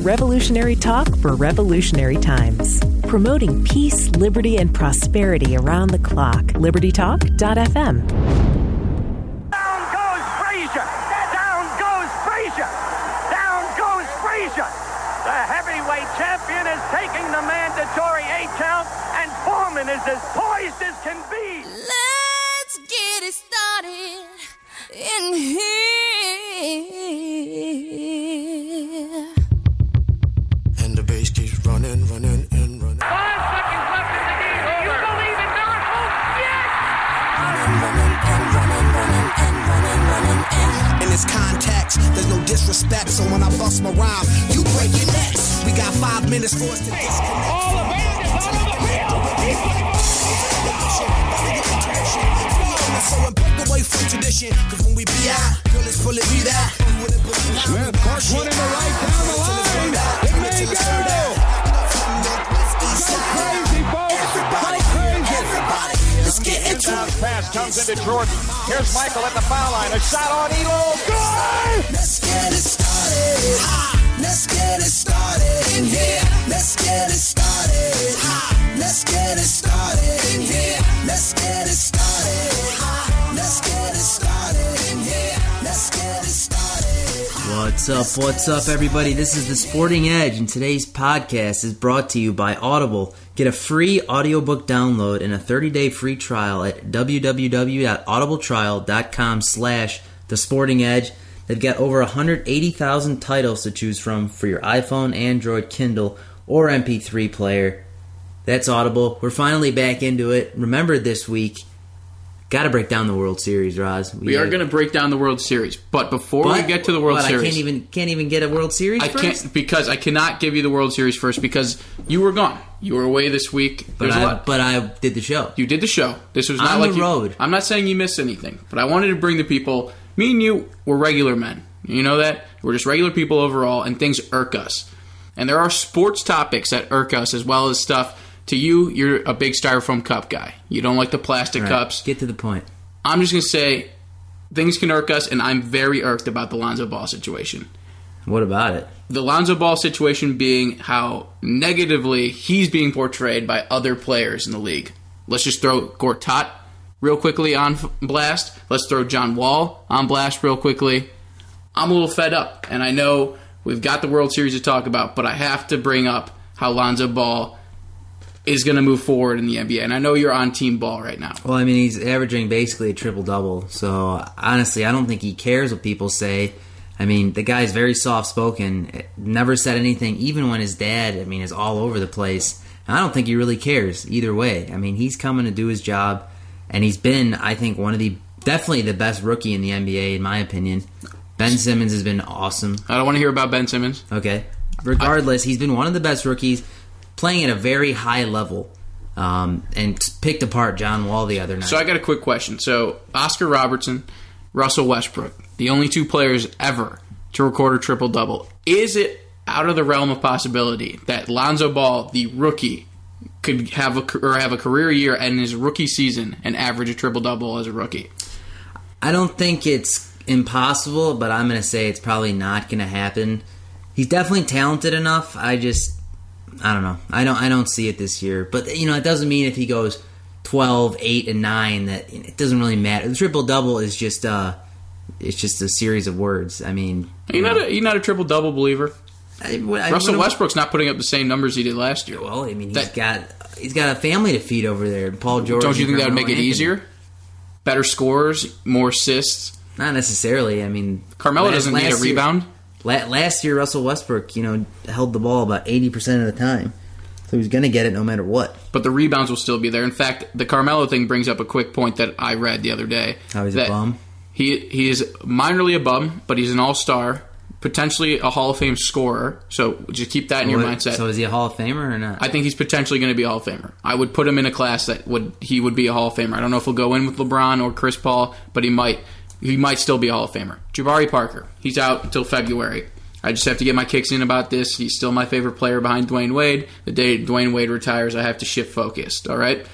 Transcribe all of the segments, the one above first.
Revolutionary talk for revolutionary times. Promoting peace, liberty, and prosperity around the clock. LibertyTalk.fm. Down goes Frazier. Down goes Frazier. Down goes Frazier. The heavyweight champion is taking the mandatory eight count, and Foreman is as poised as can be. Let's get it started in here. There's no disrespect. So when I bust my rhyme, you break your necks. We got five minutes for us to disconnect. All the band is out on the field. So and break away from tradition, cause when we be out, girl, it's fully be that. Smith parks one in the right down the line. It may go. Crazy, folks. It. Pass comes into Jordan. Here's Michael at the foul line. A shot on Ehlo. Good! Let's get it started. Let's get it started in here. Let's get it started. Up? What's up, everybody? This is the Sporting Edge, and today's podcast is brought to you by Audible. Get a free audiobook download and a 30-day free trial at www.audibletrial.com slash the Sporting Edge. They've got over 180,000 titles to choose from for your iPhone, Android, Kindle, or MP3 player. That's Audible. We're finally back into it. Remember this week, got to break down the World Series, Roz. We are going to break down the World Series, but before we get to the World but Series, I can't even can't even get a World Series. I first? can't because I cannot give you the World Series first because you were gone. You were away this week. But I, but I did the show. you did the show. This was not On like the you- road. I'm not saying you missed anything, but I wanted to bring the people. Me and you were regular men. You know that we're just regular people overall, and things irk us. And there are sports topics that irk us as well as stuff. To you, you're a big styrofoam cup guy. You don't like the plastic Right, cups. Get to the point. I'm just gonna say things can irk us, and I'm very irked about the Lonzo Ball situation. What about it? The Lonzo Ball situation being how negatively he's being portrayed by other players in the league. Let's just throw Gortat real quickly on blast. Let's throw John Wall on blast real quickly. I'm a little fed up, and I know we've got the World Series to talk about, but I have to bring up how Lonzo Ball is going to move forward in the NBA. And I know you're on Team Ball right now. Well, I mean, he's averaging basically a triple double. So honestly, I don't think he cares what people say. I mean, the guy's very soft spoken. Never said anything, even when his dad, I mean, is all over the place. And I don't think he really cares either way. I mean, he's coming to do his job, and he's been, I think, one of the definitely the best rookie in the NBA, in my opinion. Ben Simmons has been awesome. I don't want to hear about Ben Simmons. Okay. Regardless, he's been one of the best rookies, playing at a very high level, um, and picked apart John Wall the other night. So I got a quick question. So Oscar Robertson, Russell Westbrook, the only two players ever to record a triple double. Is it out of the realm of possibility that Lonzo Ball, the rookie, could have a or have a career year and in his rookie season and average a triple double as a rookie? I don't think it's impossible, but I'm going to say it's probably not going to happen. He's definitely talented enough. I just, I don't know. I don't, I don't see it this year. But you know, it doesn't mean if he goes 12, 8, and 9 that it doesn't really matter. The triple double is just, uh, it's just a series of words. I mean, You're not a, you're not a triple double believer. I, I, Russell Westbrook's not putting up the same numbers he did last year. Well, I mean, he's That- got he's got a family to feed over there. Paul George. Don't you think that would make it Anthony. easier? Better scores, more assists. Not necessarily. I mean, Carmelo doesn't need a year- rebound. La- last year, Russell Westbrook, you know, held the ball about eighty percent of the time, so he was going to get it no matter what. but the rebounds will still be there. In fact, the Carmelo thing brings up a quick point that I read the other day. How he's a bum? He he is minorly a bum, but he's an all star, potentially a Hall of Fame scorer. So just keep that in your What- mindset. So is he a Hall of Famer or not? I think he's potentially going to be a Hall of Famer. I would put him in a class that would he would be a Hall of Famer. I don't know if he'll go in with LeBron or Chris Paul, but he might he might still be a Hall of Famer. Jabari Parker, he's out until February. I just have to get my kicks in about this. He's still my favorite player behind Dwyane Wade. The day Dwyane Wade retires, I have to shift focused. All right.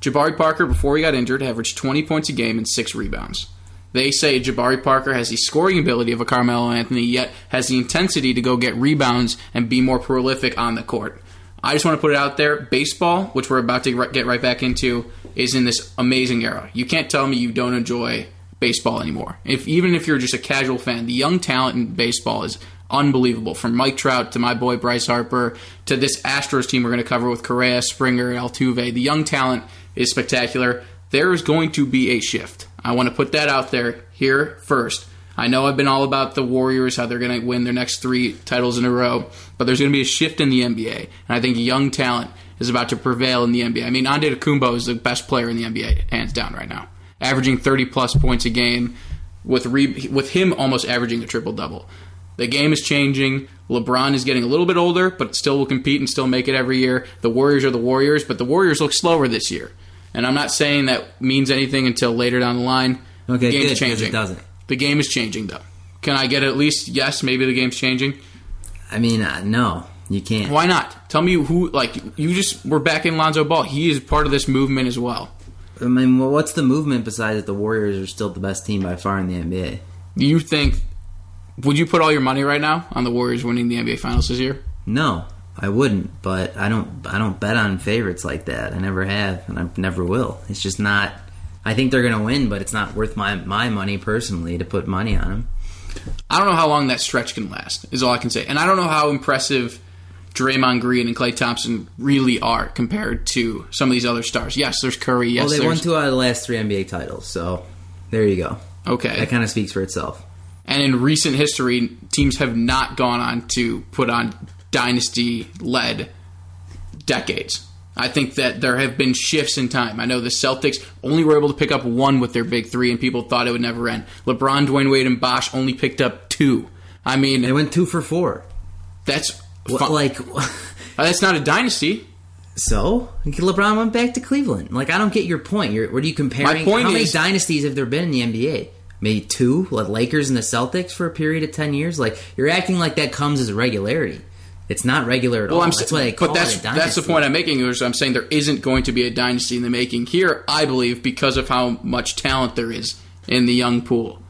Jabari Parker, before he got injured, averaged 20 points a game and six rebounds. They say Jabari Parker has the scoring ability of a Carmelo Anthony, yet has the intensity to go get rebounds and be more prolific on the court. I just want to put it out there. Baseball, which we're about to get right back into, is in this amazing era. You can't tell me you don't enjoy baseball anymore. If even if you're just a casual fan, the young talent in baseball is unbelievable. From Mike Trout to my boy Bryce Harper to this Astros team we're going to cover with Correa, Springer, Altuve. The young talent is spectacular. There is going to be a shift. I want to put that out there here first. I know I've been all about the Warriors, how they're going to win their next three titles in a row, but there's going to be a shift in the NBA, and I think young talent is about to prevail in the NBA. I mean, Antetokounmpo is the best player in the NBA, hands down, right now, averaging 30 plus points a game, with re- with him almost averaging a triple double. The game is changing. LeBron is getting a little bit older, but still will compete and still make it every year. The Warriors are the Warriors, but the Warriors look slower this year. And I'm not saying that means anything until later down the line. Okay, the game's good, changing. it doesn't. The game is changing, though. Can I get at least yes? Maybe the game's changing. I mean, uh, no, you can't. Why not? Tell me who. Like you just were back in Lonzo Ball. He is part of this movement as well. I mean, what's the movement besides that the Warriors are still the best team by far in the NBA? You think? Would you put all your money right now on the Warriors winning the NBA Finals this year? No, I wouldn't. But I don't. I don't bet on favorites like that. I never have, and I never will. It's just not. I think they're going to win, but it's not worth my my money personally to put money on them. I don't know how long that stretch can last. Is all I can say, and I don't know how impressive Draymond Green and Klay Thompson really are compared to some of these other stars. Yes, there's Curry. Yes, well, they won two out of the last three NBA titles, so there you go. okay. That kind of speaks for itself. And in recent history, teams have not gone on to put on dynasty led decades. I think that there have been shifts in time. I know the Celtics only were able to pick up one with their big three, and people thought it would never end. LeBron, Dwyane Wade, and Bosh only picked up two. I mean, They went two for four. that's What, like, uh, that's not a dynasty. so LeBron went back to Cleveland. Like, I don't get your point. You're, what are you comparing? My point How many dynasties have there been in the NBA? Maybe two, like Lakers and the Celtics for a period of ten years. Like, you're acting like that comes as a regularity. It's not regular at all. I'm that's why they call but that's it a that's the point I'm making. Is I'm saying there isn't going to be a dynasty in the making here. I believe because of how much talent there is in the young pool.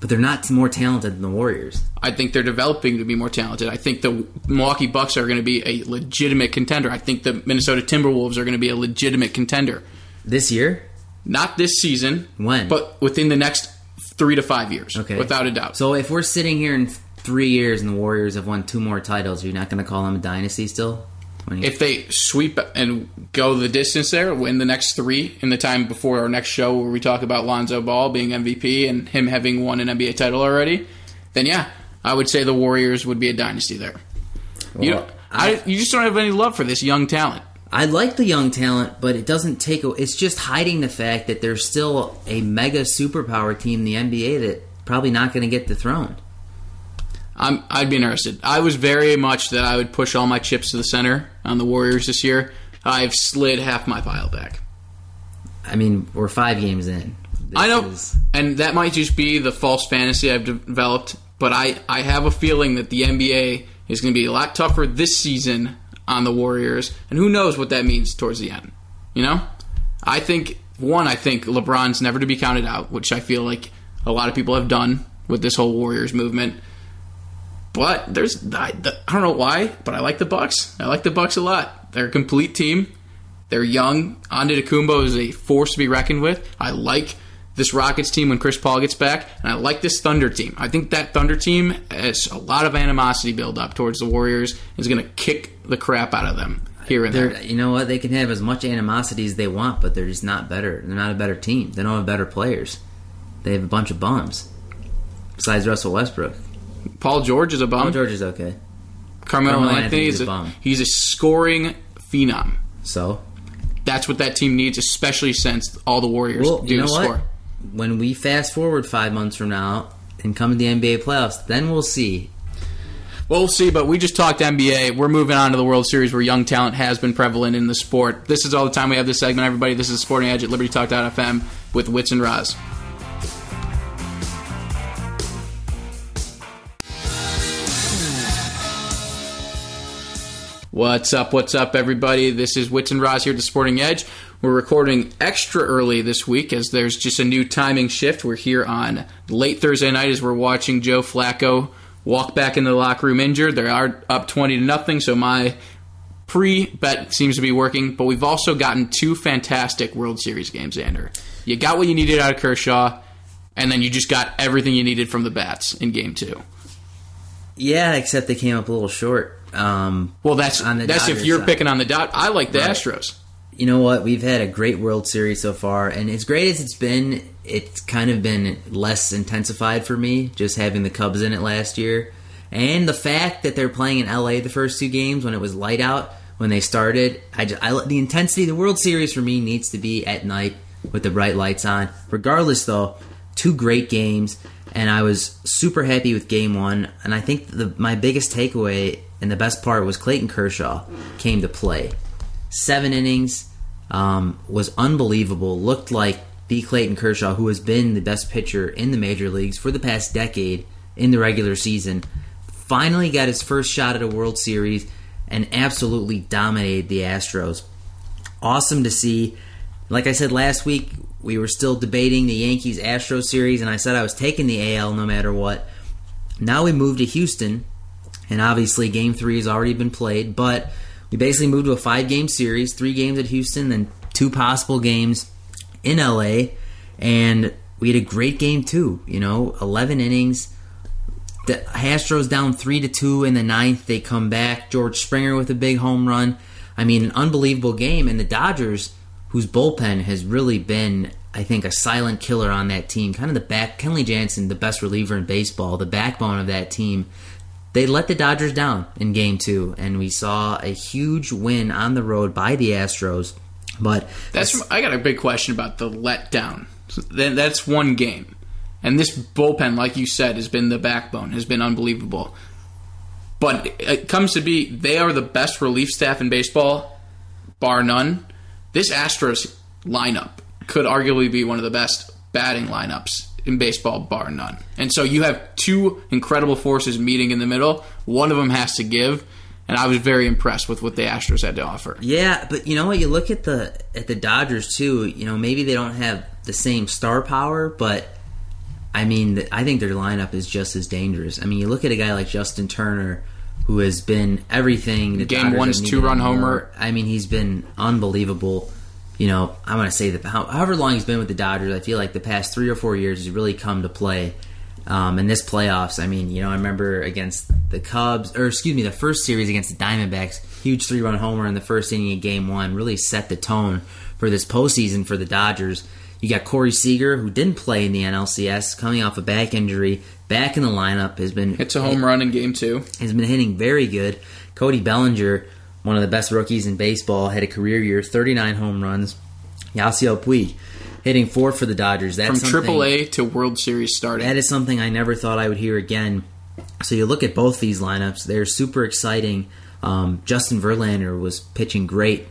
But they're not more talented than the Warriors. I think they're developing to be more talented. I think the Milwaukee Bucks are going to be a legitimate contender. I think the Minnesota Timberwolves are going to be a legitimate contender. This year, Not this season, When? but within the next three to five years, okay, without a doubt. So if we're sitting here in three years and the Warriors have won two more titles, are you're not going to call them a dynasty still? You- if they sweep and go the distance there, win the next three in the time before our next show where we talk about Lonzo Ball being MVP and him having won an NBA title already, then yeah, I would say the Warriors would be a dynasty there. you, Well, don't- I, you just don't have any love for this young talent. I like the young talent, but it doesn't take. It's just hiding the fact that there's still a mega superpower team in the NBA that probably not going to get dethroned. I'm, I'd be interested. I was very much that I would push all my chips to the center on the Warriors this year. I've slid half my pile back. I mean, we're five games in. This I know, is- and that might just be the false fantasy I've developed. But I, I have a feeling that the NBA is going to be a lot tougher this season on the Warriors, and who knows what that means towards the end. You know, I think one, I think LeBron's never to be counted out, which I feel like a lot of people have done with this whole Warriors movement. But there's I, I don't know why, but I like the Bucks. I like the Bucks a lot. They're a complete team. They're young. Antetokounmpo is a force to be reckoned with. I like this Rockets team when Chris Paul gets back, and I like this Thunder team. I think that Thunder team has a lot of animosity build up towards the Warriors. Is going to kick the crap out of them here and They're, there. you know what? They can have as much animosity as they want, but they're just not better. They're not a better team. They don't have better players. They have a bunch of bums. Besides Russell Westbrook, Paul George is a bum. Paul George is okay. Carmelo Carmelo Anthony Anthony's is a bum. he's a scoring phenom. So, That's what that team needs, especially since all the Warriors well, do you know score. what? When we fast forward five months from now and come to the NBA playoffs, then we'll see. Well, we'll see, but we just talked NBA. We're moving on to the World Series where young talent has been prevalent in the sport. This is all the time we have this segment, everybody. This is Sporting Edge at LibertyTalk.fm with Wits and Roz. What's up? What's up, everybody? This is Wits and Roz here at the Sporting Edge. We're recording extra early this week as there's just a new timing shift. We're here on late Thursday night as we're watching Joe Flacco walk back into the locker room injured. They are up 20 to nothing, so my pre bet seems to be working. But we've also gotten two fantastic World Series games, Xander. You got what you needed out of Kershaw, and then you just got everything you needed from the bats in game two. Yeah, except they came up a little short. Um, Well, that's On the that's if you're side. picking on the dot. I like the Right. Astros. you know what? We've had a great World Series so far, and as great as it's been, it's kind of been less intensified for me just having the Cubs in it last year, and the fact that they're playing in LA the first two games when it was light out when they started. I, just, I the intensity. The World Series for me needs to be at night with the bright lights on. Regardless, though, two great games, and I was super happy with Game One. And I think the my biggest takeaway and the best part was Clayton Kershaw came to play seven innings um, was unbelievable. Looked like B. Clayton Kershaw, who has been the best pitcher in the major leagues for the past decade in the regular season, finally got his first shot at a World Series and absolutely dominated the Astros. Awesome to see. Like I said last week, we were still debating the Yankees Astros series, and I said I was taking the AL no matter what. Now we move to Houston, and obviously game three has already been played, but we basically moved to a five game series, three games at Houston, then two possible games in LA, and we had a great game too. You know, eleven innings. The Astros down three to two in the ninth. They come back. George Springer with a big home run. I mean, an unbelievable game. And the Dodgers, whose bullpen has really been, I think, a silent killer on that team. Kind of the back. Kenley Jansen, the best reliever in baseball, the backbone of that team. They let the Dodgers down in game two, and we saw a huge win on the road by the Astros. But That's I got a big question about the letdown. So that's one game, and this bullpen, like you said, has been the backbone, has been unbelievable. But it comes to be they are the best relief staff in baseball, bar none. This Astros lineup could arguably be one of the best batting lineups in baseball, bar none. And so you have two incredible forces meeting in the middle. One of them has to give, and I was very impressed with what the Astros had to offer. Yeah, but you know what? You look at the at the Dodgers too. You know, maybe they don't have the same star power, but I mean, I think their lineup is just as dangerous. I mean, you look at a guy like Justin Turner, who has been everything. The Game Dodgers one's two-run homer. I mean, he's been unbelievable. You know, I'm going to say that however long he's been with the Dodgers, I feel like the past three or four years he's really come to play. Um, in this playoffs, I mean, you know, I remember against the Cubs, or excuse me, the first series against the Diamondbacks, huge three-run homer in the first inning of Game One, really set the tone for this postseason for the Dodgers. You got Corey Seager, who didn't play in the NLCS, coming off a back injury, back in the lineup, has been It's a home run in game two. has been hitting very good. Cody Bellinger, one of the best rookies in baseball, had a career year, 39 home runs. Yasiel Puig hitting four for the Dodgers. That's From something- Triple A to World Series starting. That is something I never thought I would hear again. So you look at both these lineups; they're super exciting. Um, Justin Verlander was pitching great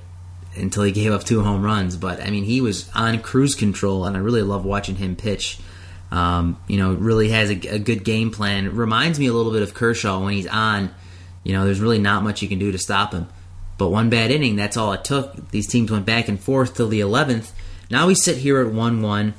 until he gave up two home runs, but I mean he was on cruise control, and I really love watching him pitch. Um, you know, really has a, a good game plan. It reminds me a little bit of Kershaw when he's on. You know, there's really not much you can do to stop him. But one bad inning, that's all it took. These teams went back and forth till the 11th. Now we sit here at 1 1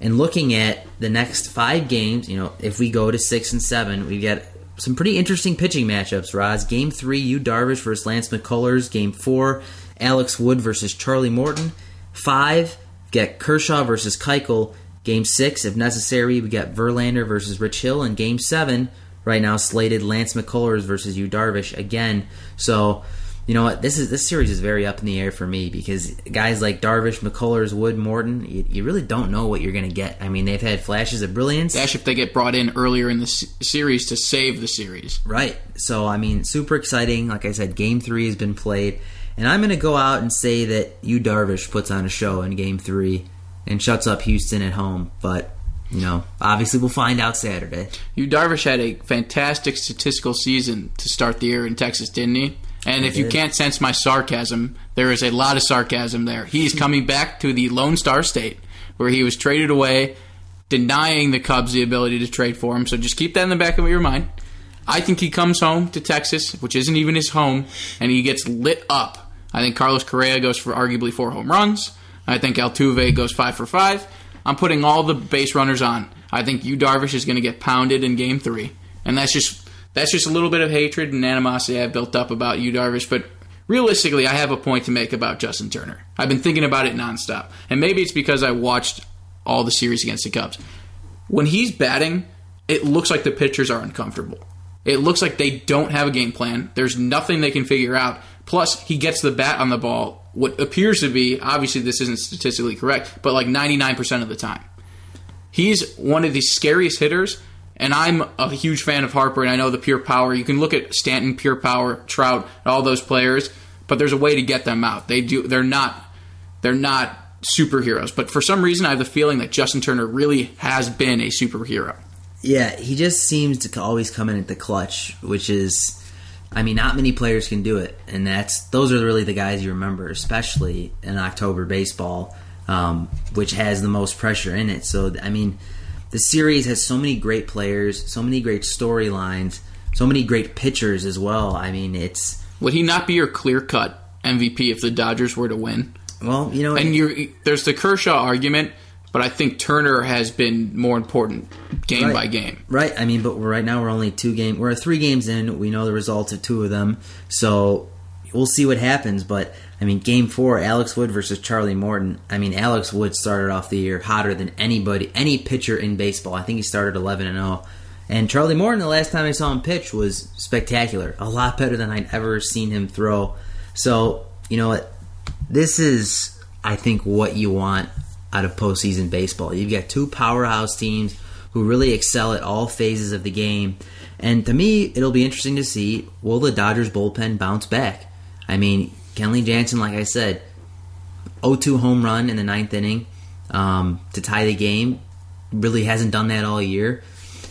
and looking at the next five games, you know, if we go to 6 and 7, we get some pretty interesting pitching matchups, Roz. Game 3, Yu Darvish versus Lance McCullers. Game 4, Alex Wood versus Charlie Morton. 5, get Kershaw versus Keuchel. Game 6, if necessary, we got Verlander versus Rich Hill. And Game 7, right now slated Lance McCullers versus Yu Darvish again. So, you know what? This is this series is very up in the air for me because guys like Darvish, McCullers, Wood, Morton, you, you really don't know what you're going to get. I mean, they've had flashes of brilliance, Dash if they get brought in earlier in the series to save the series. right? So, I mean, super exciting. Like I said, Game Three has been played, and I'm going to go out and say that Yu Darvish puts on a show in Game Three and shuts up Houston at home. But you know, obviously, we'll find out Saturday. Yu Darvish had a fantastic statistical season to start the year in Texas, didn't he? And if you can't sense my sarcasm, there is a lot of sarcasm there. He's hmm. coming back to the Lone Star State where he was traded away, denying the Cubs the ability to trade for him. So just keep that in the back of your mind. I think he comes home to Texas, which isn't even his home, and he gets lit up. I think Carlos Correa goes for arguably four home runs. I think Altuve goes five for five. I'm putting all the base runners on. I think Yu Darvish is going to get pounded in Game Three, and that's just that's just a little bit of hatred and animosity I've built up about Yu Darvish. But realistically, I have a point to make about Justin Turner. I've been thinking about it nonstop, and maybe it's because I watched all the series against the Cubs. When he's batting, it looks like the pitchers are uncomfortable. It looks like they don't have a game plan. There's nothing they can figure out. Plus, he gets the bat on the ball, what appears to be, obviously, this isn't statistically correct, but like 99% of the time. He's one of the scariest hitters, and I'm a huge fan of Harper, and I know the pure power. You can look at Stanton, pure power, Trout, all those players, but there's a way to get them out. They do. They're not. They're not superheroes. But for some reason, I have the feeling that Justin Turner really has been a superhero. Yeah, he just seems to always come in at the clutch, which is, I mean, not many players can do it, and that's those are really the guys you remember, especially in October baseball, um, which has the most pressure in it. So, I mean, the series has so many great players, so many great storylines, so many great pitchers as well. I mean, it's Would he not be your clear cut MVP if the Dodgers were to win? well, you know, And you're, there's the Kershaw argument, but I think Turner has been more important game Right. by game. Right. I mean, but right now we're only two game. We're three games in. We know the results of two of them, so we'll see what happens. But I mean, game four, Alex Wood versus Charlie Morton. I mean, Alex Wood started off the year hotter than anybody, any pitcher in baseball. I think he started eleven and zero. And Charlie Morton, the last time I saw him pitch was spectacular. A lot better than I'd ever seen him throw. So you know what? This is, I think, what you want out of postseason baseball. You've got two powerhouse teams who really excel at all phases of the game. And to me, it'll be interesting to see will the Dodgers bullpen bounce back? I mean, Kenley Jansen, like I said, 0-2 home run in the ninth inning um, to tie the game. Really hasn't done that all year.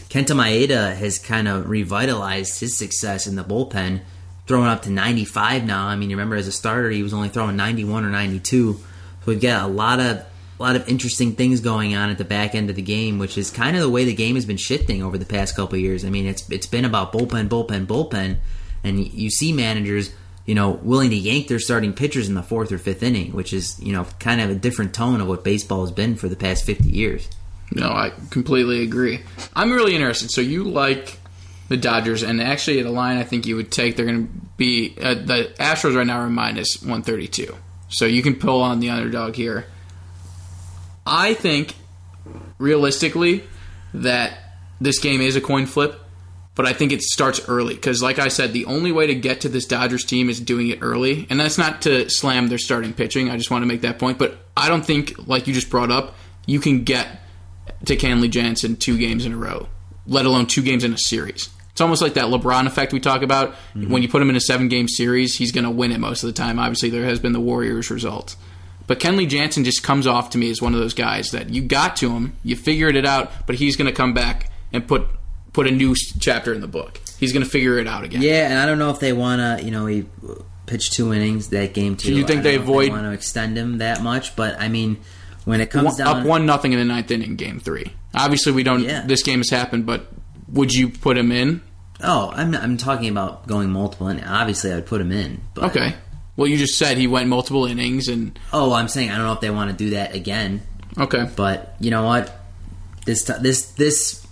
Kenta Maeda has kind of revitalized his success in the bullpen, throwing up to 95 now. I mean, you remember as a starter, he was only throwing 91 or 92. So we've got a lot of a lot of interesting things going on at the back end of the game, which is kind of the way the game has been shifting over the past couple years. I mean, it's it's been about bullpen, bullpen, bullpen, and you see managers, you know, willing to yank their starting pitchers in the fourth or fifth inning, which is you know kind of a different tone of what baseball has been for the past 50 years. No, I completely agree. I'm really interested. So you like the Dodgers, and actually at a line I think you would take, they're going to be uh, the Astros right now are minus 132. So you can pull on the underdog here. I think realistically that this game is a coin flip, but I think it starts early because, like I said, the only way to get to this Dodgers team is doing it early, and that's not to slam their starting pitching. I just want to make that point, but I don't think, like you just brought up, you can get to Kenley Jansen two games in a row, let alone two games in a series. It's almost like that LeBron effect we talk about. Mm-hmm. When you put him in a seven game series, he's going to win it most of the time. Obviously, there has been the Warriors result. But Kenley Jansen just comes off to me as one of those guys that you got to him, you figured it out, but he's going to come back and put put a new chapter in the book. He's going to figure it out again. Yeah, and I don't know if they want to, you know, he pitched two innings that game too. Do you think I they avoid- want to extend him that much? But I mean, when it comes One- down up one nothing in the ninth inning, game three. Obviously, we don't. Yeah. This game has happened, but would you put him in? Oh, I'm I'm talking about going multiple. And obviously, I would put him in. But, Okay. Well, you just said he went multiple innings, and Oh, I'm saying I don't know if they want to do that again. okay. But you know what? This this this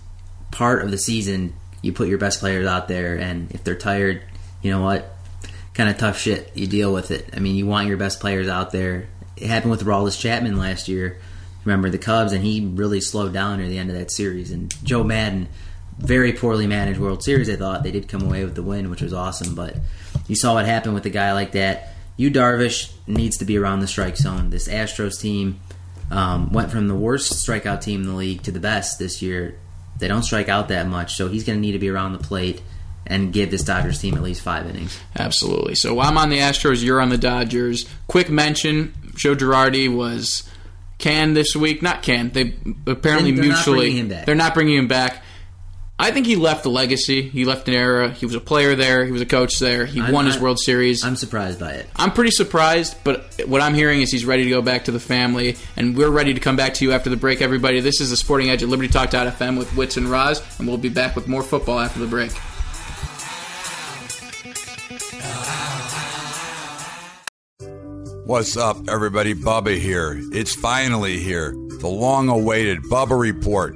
part of the season, you put your best players out there, and if they're tired, you know what? Kind of tough shit. You deal with it. I mean, you want your best players out there. It happened with Aroldis Chapman last year. Remember the Cubs, and he really slowed down near the end of that series. And Joe Maddon, very poorly managed World Series. I thought they did come away with the win, which was awesome. But you saw what happened with a guy like that. Yu Darvish needs to be around the strike zone. This Astros team um, went from the worst strikeout team in the league to the best this year. They don't strike out that much, so he's going to need to be around the plate and give this Dodgers team at least five innings. Absolutely. So I'm on the Astros. You're on the Dodgers. Quick mention: Joe Girardi was canned this week. Not canned. They apparently They're mutually back. they're not bringing him back. I think he left a legacy. He left an era. He was a player there. He was a coach there. He I'm- won his I'm- World Series. I'm surprised by it. I'm pretty surprised, but what I'm hearing is he's ready to go back to the family, and we're ready to come back to you after the break, everybody. This is the Sporting Edge at LibertyTalk.fm with Wits and Roz, and we'll be back with more football after the break. What's up, everybody? Bubba here. It's finally here. The long awaited Bubba Report,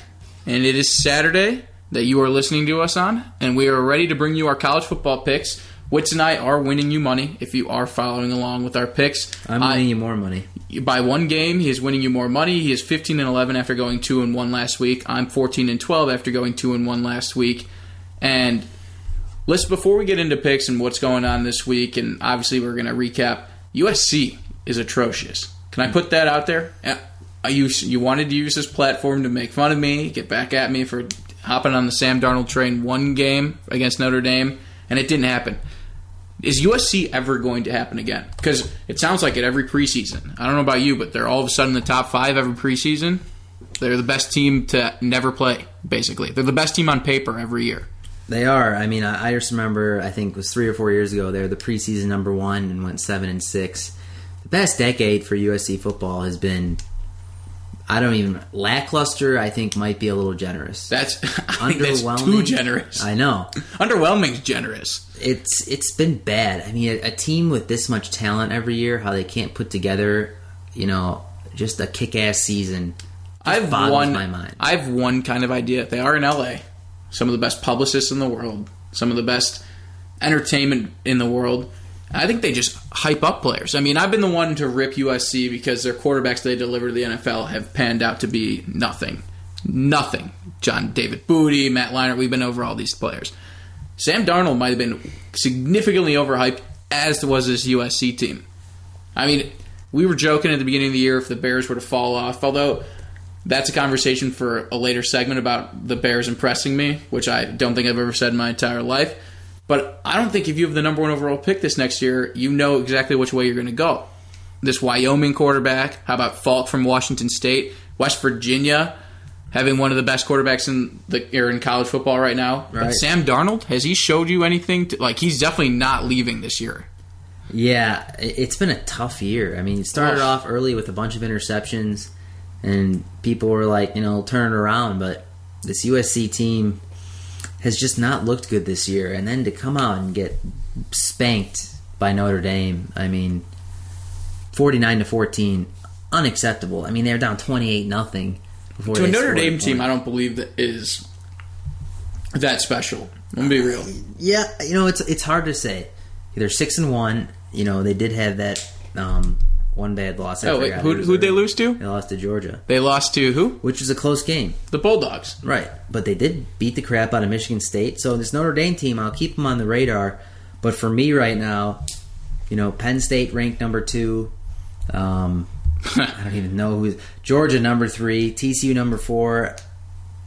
and it is Saturday that you are listening to us on, and we are ready to bring you our college football picks. Wits and I are winning you money if you are following along with our picks. I'm I- winning you more money. by one game, he is winning you more money. He is 15 and 11 after going 2 and 1 last week. I'm 14 and 12 after going 2 and 1 last week. And let's before we get into picks and what's going on this week and obviously we're going to recap USC is atrocious. Can I put that out there? You you wanted to use this platform to make fun of me, get back at me for hopping on the Sam Darnold train one game against Notre Dame and it didn't happen. Is USC ever going to happen again? Because it sounds like it every preseason. I don't know about you, but they're all of a sudden the top five every preseason. They're the best team to never play, basically. They're the best team on paper every year. They are. I mean, I, I just remember. I think it was three or four years ago. They were the preseason number one and went seven and six. The best decade for USC football has been. I don't even lackluster. I think might be a little generous. That's, I think that's too generous. I know Underwhelming's generous. it's it's been bad. I mean, a, a team with this much talent every year, how they can't put together, you know, just a kick-ass season. I've one. my mind. I've one kind of idea. They are in LA. Some of the best publicists in the world. Some of the best entertainment in the world. I think they just hype up players. I mean, I've been the one to rip USC because their quarterbacks they deliver to the NFL have panned out to be nothing. Nothing. John David Booty, Matt Leinart, we've been over all these players. Sam Darnold might have been significantly overhyped, as was this USC team. I mean, we were joking at the beginning of the year if the Bears were to fall off, although that's a conversation for a later segment about the Bears impressing me, which I don't think I've ever said in my entire life. But I don't think if you have the number one overall pick this next year, you know exactly which way you're going to go. This Wyoming quarterback, how about Falk from Washington State, West Virginia, having one of the best quarterbacks in the or in college football right now. But Right. Sam Darnold, has he showed you anything? To, like he's definitely not leaving this year. Yeah, it- it's been a tough year. I mean, it started Ugh. off early with a bunch of interceptions, and people were like, you know, turn it around. But this USC team has just not looked good this year. And then to come out and get spanked by Notre Dame, I mean, 49 to 14, unacceptable. I mean, they're down 28 nothing. before To a Notre Dame team, I don't believe that is that special. I'm be real. Yeah, you know, it's it's hard to say. They're six and one. You know, they did have that um, one bad loss. I Oh wait, who who'd they lose to? They lost to Georgia, They lost to who? which was a close game. The Bulldogs. Right, but they did beat the crap out of Michigan State. So this Notre Dame team, I'll keep them on the radar. But for me right now, you know, Penn State ranked number two. Um, I don't even know who's Georgia number three, TCU number four.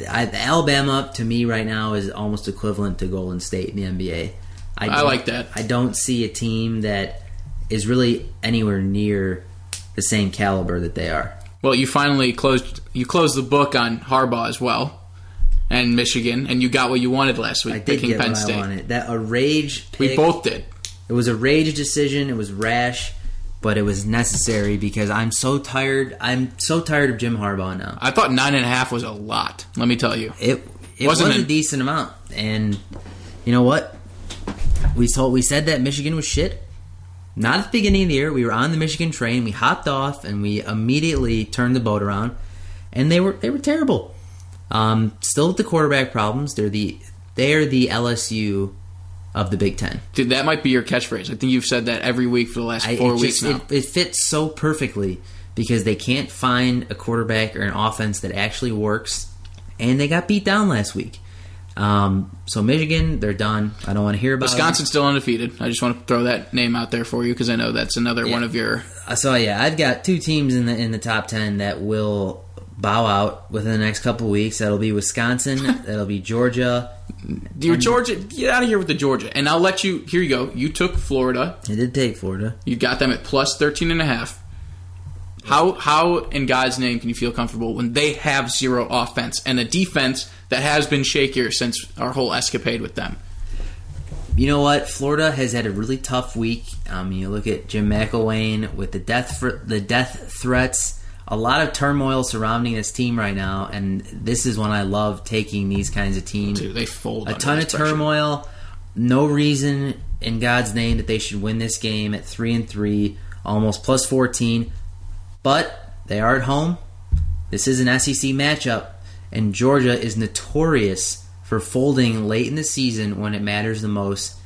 I, Alabama to me right now is almost equivalent to Golden State in the NBA. I don't- like that. I don't see a team that is really anywhere near the same caliber that they are. Well, you finally closed you closed the book on Harbaugh as well, and Michigan, and you got what you wanted last week, I did get Penn what State. I wanted. That a rage. We both did. It was a rage decision. It was rash, but it was necessary because I'm so tired. I'm so tired of Jim Harbaugh now. I thought nine and a half was a lot. Let me tell you. It it Wasn't was a decent amount, and you know what? We told we said that Michigan was shit. Not at the beginning of the year. We were on the Michigan train. We hopped off, and we immediately turned the boat around, and they were they were terrible. Um, still with the quarterback problems. They're the they're the LSU of the Big Ten. Dude, that might be your catchphrase. I think you've said that every week for the last I- four it weeks just- now. It, it fits so perfectly because they can't find a quarterback or an offense that actually works, and they got beat down last week. Um, so Michigan, they're done. I don't want to hear about it. Wisconsin's still undefeated. I just want to throw that name out there for you because I know that's another Yeah. one of your. Uh, So yeah, I've got two teams in the in the top ten that will bow out within the next couple weeks. That'll be Wisconsin. that'll be Georgia. Your Georgia, get out of here with the Georgia, and I'll let you. Here you go. You took Florida. I did take Florida. You got them at plus 13 and a half. How how in God's name can you feel comfortable when they have zero offense and a defense that has been shakier since our whole escapade with them? You know what? Florida has had a really tough week. Um, you look at Jim McElwain with the death fr- the death threats. A lot of turmoil surrounding this team right now, and this is when I love taking these kinds of teams. Dude, they fold. a ton of pressure. turmoil. No reason in God's name that they should win this game at three and three, almost plus fourteen. But they are at home. This is an SEC matchup, and Georgia is notorious for folding late in the season when it matters the most.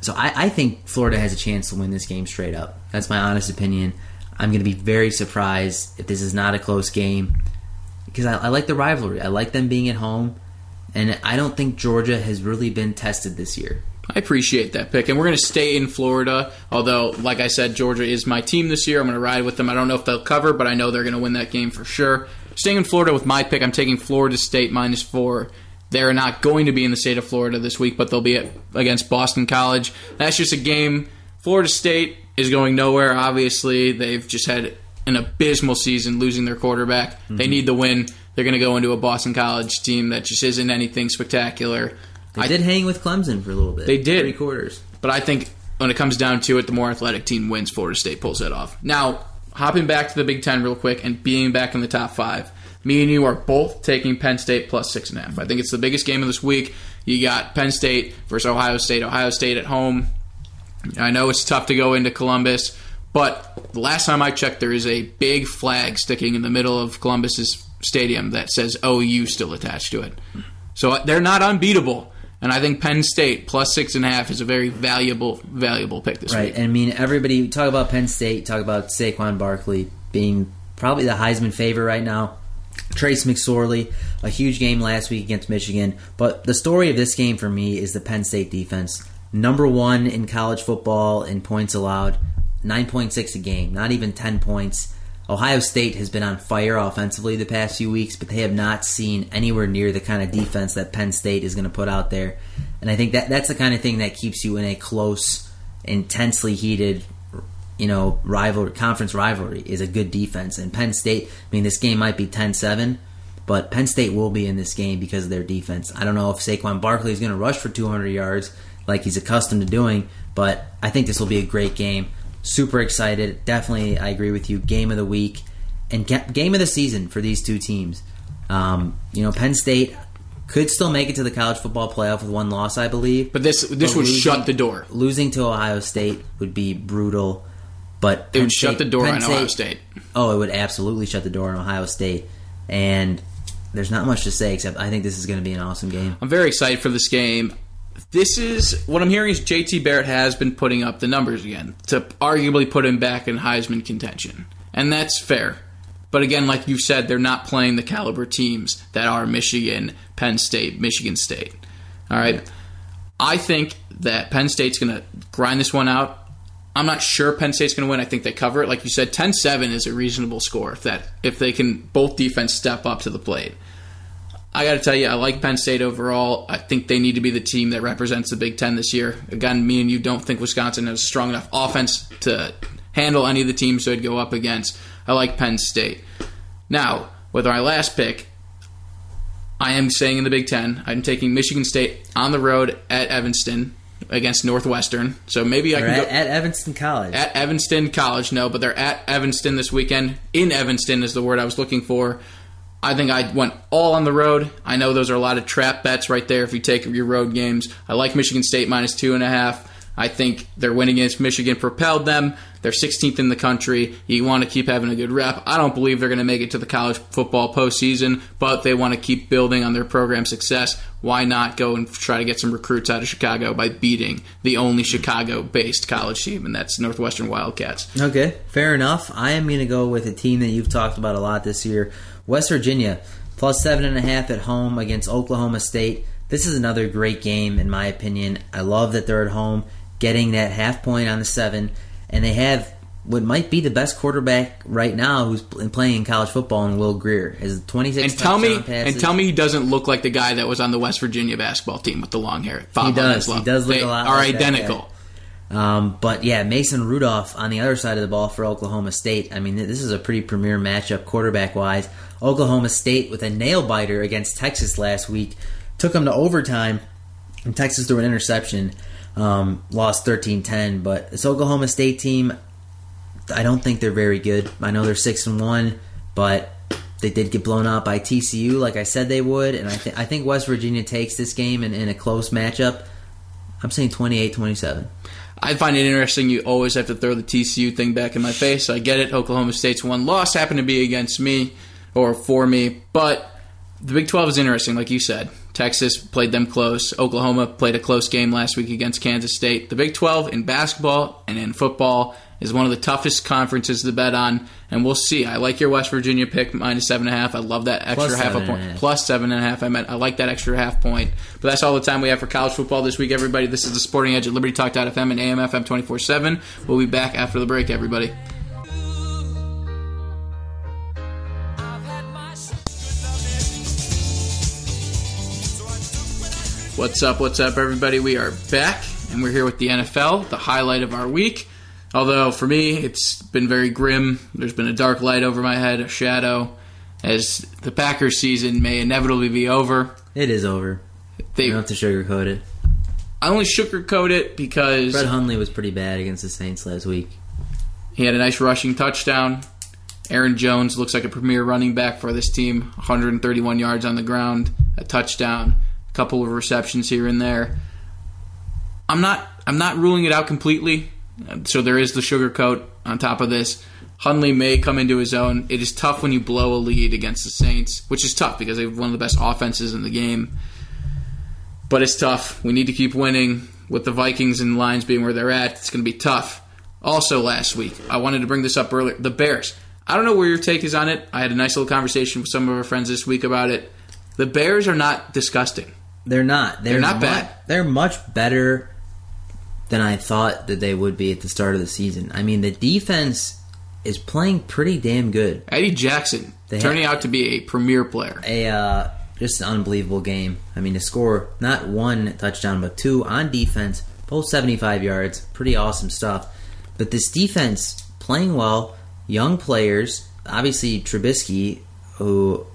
So I, I think Florida has a chance to win this game straight up. That's my honest opinion. I'm going to be very surprised if this is not a close game because I, I like the rivalry. I like them being at home, and I don't think Georgia has really been tested this year. I appreciate that pick, and we're going to stay in Florida. Although, like I said, Georgia is my team this year. I'm going to ride with them. I don't know if they'll cover, but I know they're going to win that game for sure. Staying in Florida with my pick, I'm taking Florida State minus four. They're not going to be in the state of Florida this week, but they'll be at, against Boston College. That's just a game. Florida State is going nowhere. Obviously, they've just had an abysmal season, losing their quarterback. They mm-hmm. need the win. They're going to go into a Boston College team that just isn't anything spectacular. They I- did hang with Clemson for a little bit. They did. three quarters. But I think when it comes down to it, the more athletic team wins. Florida State pulls that off. Now, hopping back to the Big Ten real quick and being back in the top five, me and you are both taking Penn State plus six and a half. I think it's the biggest game of this week. You got Penn State versus Ohio State. Ohio State at home. I know it's tough to go into Columbus, but the last time I checked, there is a big flag sticking in the middle of Columbus's stadium that says OU still attached to it. So they're not unbeatable. And I think Penn State plus six and a half is a very valuable, valuable pick this Right. week. Right. And I mean, everybody talk about Penn State, talk about Saquon Barkley being probably the Heisman favorite right now. Trace McSorley, a huge game last week against Michigan. But the story of this game for me is the Penn State defense. Number one in college football in points allowed, 9.6 a game, not even 10 points. Ohio State has been on fire offensively the past few weeks, but they have not seen anywhere near the kind of defense that Penn State is going to put out there. And I think that that's the kind of thing that keeps you in a close, intensely heated, you know, rivalry, conference rivalry is a good defense. And Penn State, I mean, this game might be 10-7, but Penn State will be in this game because of their defense. I don't know if Saquon Barkley is going to rush for 200 yards like he's accustomed to doing, but I think this will be a great game. Super excited. Definitely, I agree with you. Game of the week and ga- game of the season for these two teams. Um, you know, Penn State could still make it to the college football playoff with one loss, I believe. But this this But would losing- shut the door. Losing to Ohio State would be brutal, but It would shut the door Penn on Ohio State. Oh, it would absolutely shut the door on Ohio State, and there's not much to say except I think this is going to be an awesome game. I'm very excited for this game. This is what I'm hearing is JT Barrett has been putting up the numbers again to arguably put him back in Heisman contention. And that's fair. But again, like you said, they're not playing the caliber teams that are Michigan, Penn State, Michigan State. All right. I think that Penn State's going to grind this one out. I'm not sure Penn State's going to win. I think they cover it. Like you said, 10-7 is a reasonable score if that if they can both defense step up to the plate. I got to tell you, I like Penn State overall. I think they need to be the team that represents the Big Ten this year. Again, me and you don't think Wisconsin has strong enough offense to handle any of the teams they'd go up against. I like Penn State. Now, with my last pick, I am staying in the Big Ten. I'm taking Michigan State on the road at Evanston against Northwestern. So maybe I They're can at, go at Evanston College. at Evanston College. No, but they're at Evanston this weekend. In Evanston is the word I was looking for. I think I went all on the road. I know those are a lot of trap bets right there if you take your road games. I like Michigan State minus two and a half. I think their win against Michigan propelled them. They're 16th in the country. You want to keep having a good rep. I don't believe they're going to make it to the college football postseason, but they want to keep building on their program success. Why not go and try to get some recruits out of Chicago by beating the only Chicago based college team, and that's Northwestern Wildcats? Okay, fair enough. I am going to go with a team that you've talked about a lot this year West Virginia, plus seven and a half at home against Oklahoma State. This is another great game, in my opinion. I love that they're at home, getting that half point on the seven, and they have what might be the best quarterback right now who's playing in college football in Will Grier. His 26 And tell me, passes. and tell me, he doesn't look like the guy that was on the West Virginia basketball team with the long hair. Bob does. He does look they a lot Are like that identical. Um, but yeah, Mason Rudolph on the other side of the ball for Oklahoma State. I mean, this is a pretty premier matchup quarterback wise. Oklahoma State with a nail biter against Texas last week took them to overtime, and Texas threw an interception, um, lost 13 10. But this Oklahoma State team, I don't think they're very good. I know they're 6 and 1, but they did get blown out by TCU like I said they would, and I, th- I think West Virginia takes this game in, in a close matchup. I'm saying 28 27. I find it interesting. You always have to throw the TCU thing back in my face. I get it. Oklahoma State's one loss happened to be against me or for me, but the Big 12 is interesting, like you said. Texas played them close. Oklahoma played a close game last week against Kansas State. The Big 12 in basketball and in football is one of the toughest conferences to bet on, and we'll see. I like your West Virginia pick minus seven and a half. I love that extra half a seven point a plus seven and a half. I meant I like that extra half point. But that's all the time we have for college football this week, everybody. This is the Sporting Edge at Liberty Talk.fm and AMFM 24 7. We'll be back after the break, everybody. What's up, what's up, everybody? We are back, and we're here with the NFL, the highlight of our week. Although, for me, it's been very grim. There's been a dark light over my head, a shadow, as the Packers season may inevitably be over. It is over. They, You don't have to sugarcoat it. I only sugarcoat it because Brett Hundley was pretty bad against the Saints last week. he had a nice rushing touchdown. Aaron Jones looks like a premier running back for this team. 131 yards on the ground, a touchdown, a couple of receptions here and there. I'm not I'm not ruling it out completely. So there is the sugar coat on top of this. Hundley may come into his own. It is tough when you blow a lead against the Saints, which is tough because they have one of the best offenses in the game. But it's tough. We need to keep winning with the Vikings and Lions being where they're at. It's going to be tough. Also, last week, I wanted to bring this up earlier. The Bears. I don't know where your take is on it. I had a nice little conversation with some of our friends this week about it. The Bears are not disgusting. They're not. They're, They're not mu- bad. They're much better than I thought that they would be at the start of the season. I mean, the defense is playing pretty damn good. Eddie Jackson They turning have- out to be a premier player. A uh, just an unbelievable game. I mean, to score not one touchdown but two on defense, both 75 yards, pretty awesome stuff. But this defense playing well, young players, obviously Trubisky, who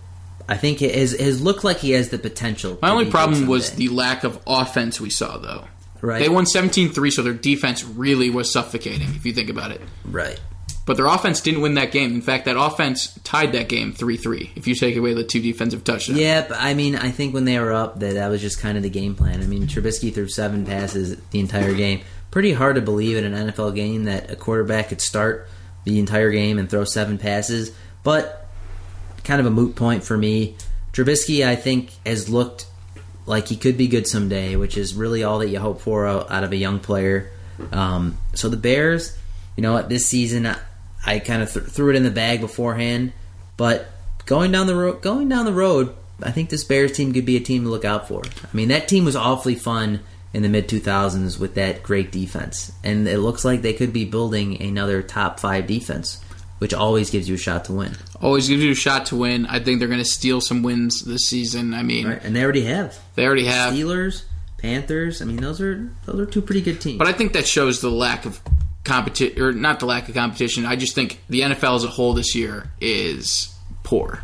I think has has looked like he has the potential. My only problem was the lack of offense we saw, though. Right. They won 17-3, so their defense really was suffocating, if you think about it. right. But their offense didn't win that game. In fact, that offense tied that game 3-3, if you take away the two defensive touchdowns. Yeah, but I mean, I think when they were up, that that was just kind of the game plan. I mean, Trubisky threw seven passes the entire game. Pretty hard to believe in an NFL game that a quarterback could start the entire game and throw seven passes, but kind of a moot point for me. Trubisky, I think, has looked like he could be good someday, which is really all that you hope for out of a young player. Um, so the Bears, you know this season I, I kind of th- threw it in the bag beforehand, but going down the road, going down the road, I think this Bears team could be a team to look out for. I mean, that team was awfully fun in the mid 2000s with that great defense, and it looks like they could be building another top five defense, which always gives you a shot to win. Always gives you a shot to win. I think they're going to steal some wins this season. I mean, Right, and they already have they already have. Steelers, Panthers. I mean, those are those are two pretty good teams. But I think that shows the lack of competition, or not the lack of competition. I just think the NFL as a whole this year is poor.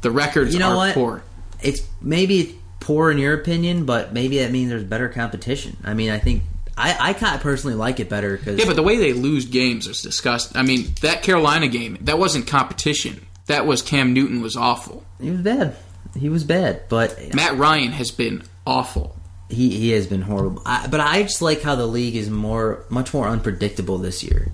The records you know are what? poor. It's maybe it's poor in your opinion, but maybe that means there's better competition. I mean, I think I I kind of personally like it better because Yeah, but the way they lose games is disgusting. I mean, that Carolina game, that wasn't competition. That was Cam Newton was awful. he was bad. He was bad, but Matt Ryan has been awful. He he has been horrible. I, but I just like how the league is more much more unpredictable this year.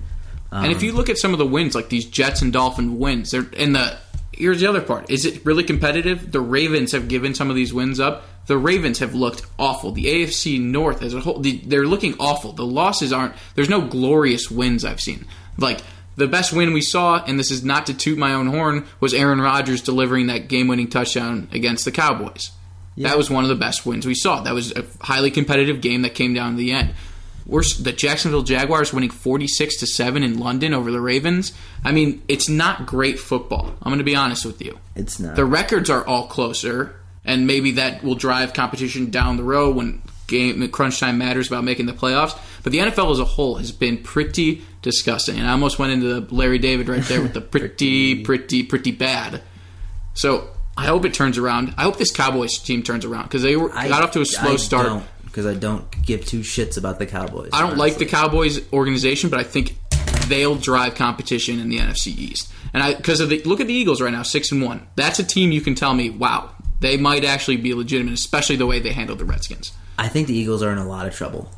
And if you um, look at some of the wins, like these Jets and Dolphin wins, they're in the. Here's the other part: is it really competitive? The Ravens have given some of these wins up. The Ravens have looked awful. The AFC North as a whole, the, they're looking awful. The losses aren't. There's no glorious wins I've seen. Like the best win we saw, and this is not to toot my own horn, was Aaron Rodgers delivering that game-winning touchdown against the Cowboys. That was one of the best wins we saw. That was a highly competitive game that came down to the end. We're the Jacksonville Jaguars winning 46 to 7 in London over the Ravens. I mean, it's not great football. I'm going to be honest with you. It's not. The records are all closer, and maybe that will drive competition down the road when game crunch time matters about making the playoffs. But the NFL as a whole has been pretty disgusting, and I almost went into the Larry David right there with the pretty, pretty, pretty bad. So I hope it turns around. I hope this Cowboys team turns around because they were, I got off to a slow I start. don't, because I don't give two shits about the Cowboys. I don't like the Cowboys organization, but I think they'll drive competition in the NFC East. And I because of the look at the Eagles right now, six and one. That's a team you can tell me, wow, they might actually be legitimate, especially the way they handled the Redskins I think the Eagles are in a lot of trouble.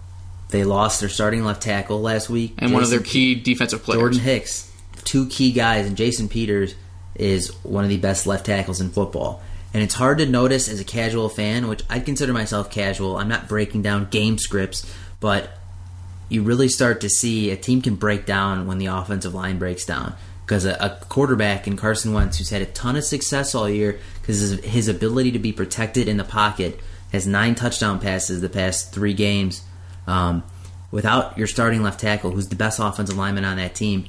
They lost their starting left tackle last week, and one of their key defensive players. Jordan Hicks, two key guys, and Jason Peters is one of the best left tackles in football. And it's hard to notice as a casual fan, which I'd consider myself casual. I'm not breaking down game scripts, but you really start to see a team can break down when the offensive line breaks down. Because a, a quarterback in Carson Wentz, who's had a ton of success all year, because his, his ability to be protected in the pocket, has nine touchdown passes the past three games. Um, without your starting left tackle, who's the best offensive lineman on that team,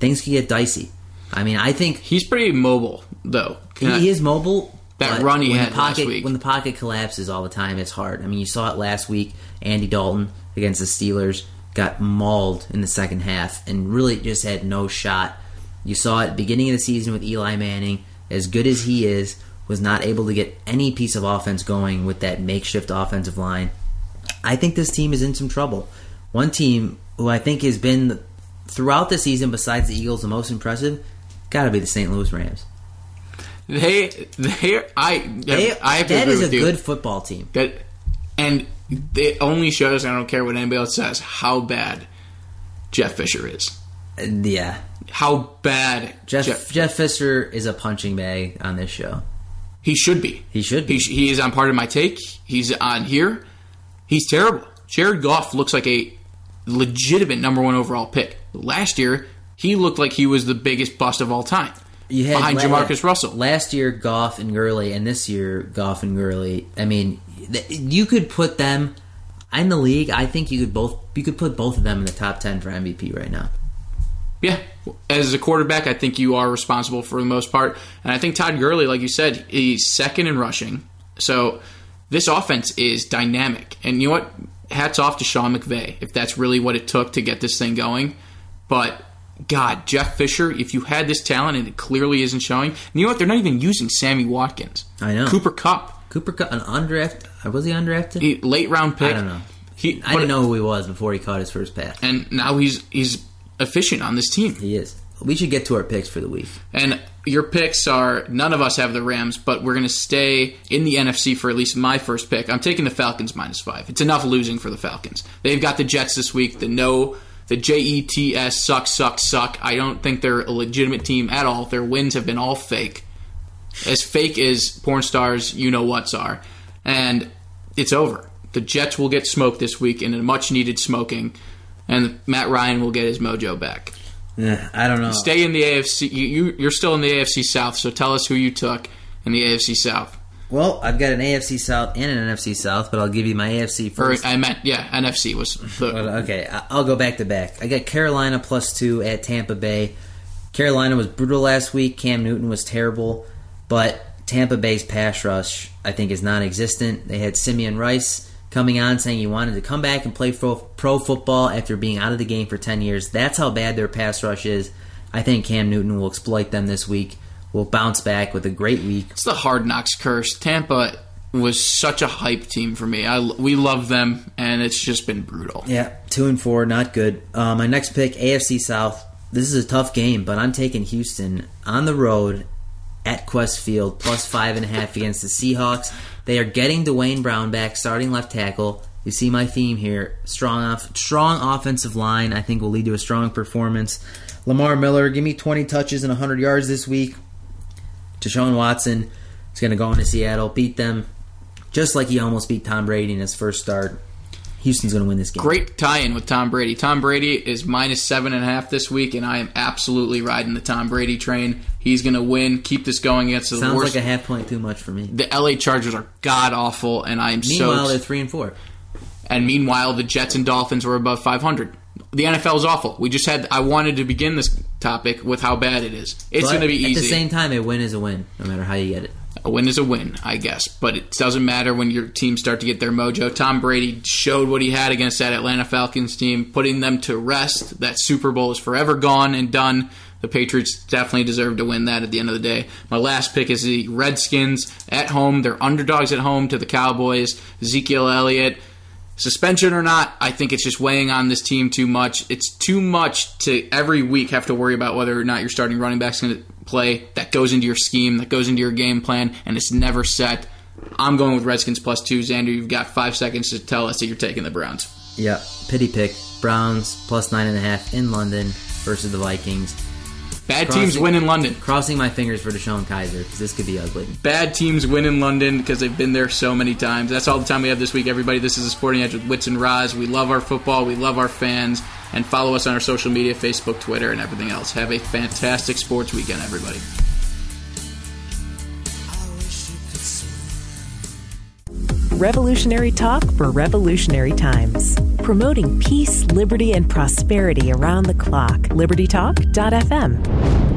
things can get dicey. I mean, I think He's pretty mobile, though. he, he is mobile. That run he had pocket, last week. When the pocket collapses all the time, it's hard. I mean, you saw it last week. Andy Dalton against the Steelers got mauled in the second half and really just had no shot. You saw it at the beginning of the season with Eli Manning. As good as he is, was not able to get any piece of offense going with that makeshift offensive line. I think this team is in some trouble. One team who I think has been throughout the season, besides the Eagles, the most impressive, got to be the St. Louis Rams. They, they, I, They, I have to that is a you. good football team. That, and it only shows. I don't care what anybody else says. How bad Jeff Fisher is. Yeah, How bad Jeff Jeff Jeff Fisher is a punching bag on this show. He should be. He should be. He, sh- he is on part of my take. He's on here. He's terrible. Jared Goff looks like a legitimate number one overall pick. Last year, he looked like he was the biggest bust of all time. You had behind la- JaMarcus Russell. Last year, Goff and Gurley, and this year, Goff and Gurley. I mean, th- you could put them in the league. I think you could both. You could put both of them in the top ten for MVP right now. Yeah. As a quarterback, I think you are responsible for the most part. And I think Todd Gurley, like you said, he's second in rushing. So this offense is dynamic. And you know what? Hats off to Sean McVay, if that's really what it took to get this thing going. But God, Jeff Fisher, if you had this talent and it clearly isn't showing, and you know what? They're not even using Sammy Watkins. I know. Cooper Kupp, Cooper, Kupp, an undrafted. Was he undrafted? he, late round pick. I don't know. He, I didn't know who he was before he caught his first pass. And now he's he's efficient on this team. He is. We should get to our picks for the week. And your picks are none of us have the Rams, but we're going to stay in the NFC for at least my first pick. I'm taking the Falcons minus five. It's enough losing for the Falcons. They've got the Jets this week. The no, the J E T S suck, suck, suck. I don't think they're a legitimate team at all. Their wins have been all fake, as fake as porn stars you know what's are, and it's over. The Jets will get smoked this week in a much needed smoking, and Matt Ryan will get his mojo back. Yeah, I don't know. Stay in the AFC. You, you you're still in the AFC South, so tell us who you took in the AFC South. Well, I've got an AFC South and an NFC South, but I'll give you my AFC Or first. I meant yeah, NFC was the, Well, okay, I'll go back to back. I got Carolina plus two at Tampa Bay. Carolina was brutal last week. Cam Newton was terrible, but Tampa Bay's pass rush, I think, is non-existent. They had Simeon Rice coming on saying he wanted to come back and play pro, pro football after being out of the game for ten years. That's how bad their pass rush is. I think Cam Newton will exploit them this week. Will bounce back with a great week. it's the hard knocks curse. Tampa was such a hype team for me. I we love them, and it's just been brutal. Yeah, two and four, not good. Uh, my next pick, AFC South. This is a tough game, but I'm taking Houston on the road at Qwest Field plus five and a half against the Seahawks. They are getting Duane Brown back, starting left tackle. You see my theme here: strong, off, strong offensive line. I think will lead to a strong performance. Lamar Miller, give me 20 touches and 100 yards this week. Deshaun Watson is going to go into Seattle, beat them, just like he almost beat Tom Brady in his first start. Houston's going to win this game. Great tie-in with Tom Brady. Tom Brady is minus seven and a half this week, and I am absolutely riding the Tom Brady train. He's going to win. Keep this going against the Sounds worst. like a half point too much for me. the LA Chargers are god awful, and I am Meanwhile, so. Meanwhile, they're three and four. And meanwhile, the Jets and Dolphins were above 500. The NFL is awful. We just had. I wanted to begin this topic with how bad it is. It's going to be easy. At the same time, a win is a win, no matter how you get it. A win is a win, I guess, but it doesn't matter when your teams start to get their mojo. Tom Brady showed what he had against that Atlanta Falcons team, putting them to rest. That Super Bowl is forever gone and done. The Patriots definitely deserve to win that at the end of the day. My last pick is the Redskins at home. They're underdogs at home to the Cowboys. Ezekiel Elliott. Suspension or not, I think it's just weighing on this team too much. It's too much to every week have to worry about whether or not your starting running back's going to play. That goes into your scheme, that goes into your game plan, and it's never set. I'm going with Redskins plus two. Xander, you've got five seconds to tell us that you're taking the Browns. Yeah, pity pick. Browns plus nine and a half in London versus the Vikings. Bad Crossing- teams win in London. Crossing my fingers for DeShone Kizer because this could be ugly. Bad teams win in London because they've been there so many times. That's all the time we have this week, everybody. This is the Sporting Edge with Wits and Roz. We love our football. We love our fans. And follow us on our social media Facebook, Twitter, and everything else. Have a fantastic sports weekend, everybody. Revolutionary talk for revolutionary times. Promoting peace, liberty, and prosperity around the clock. LibertyTalk.fm.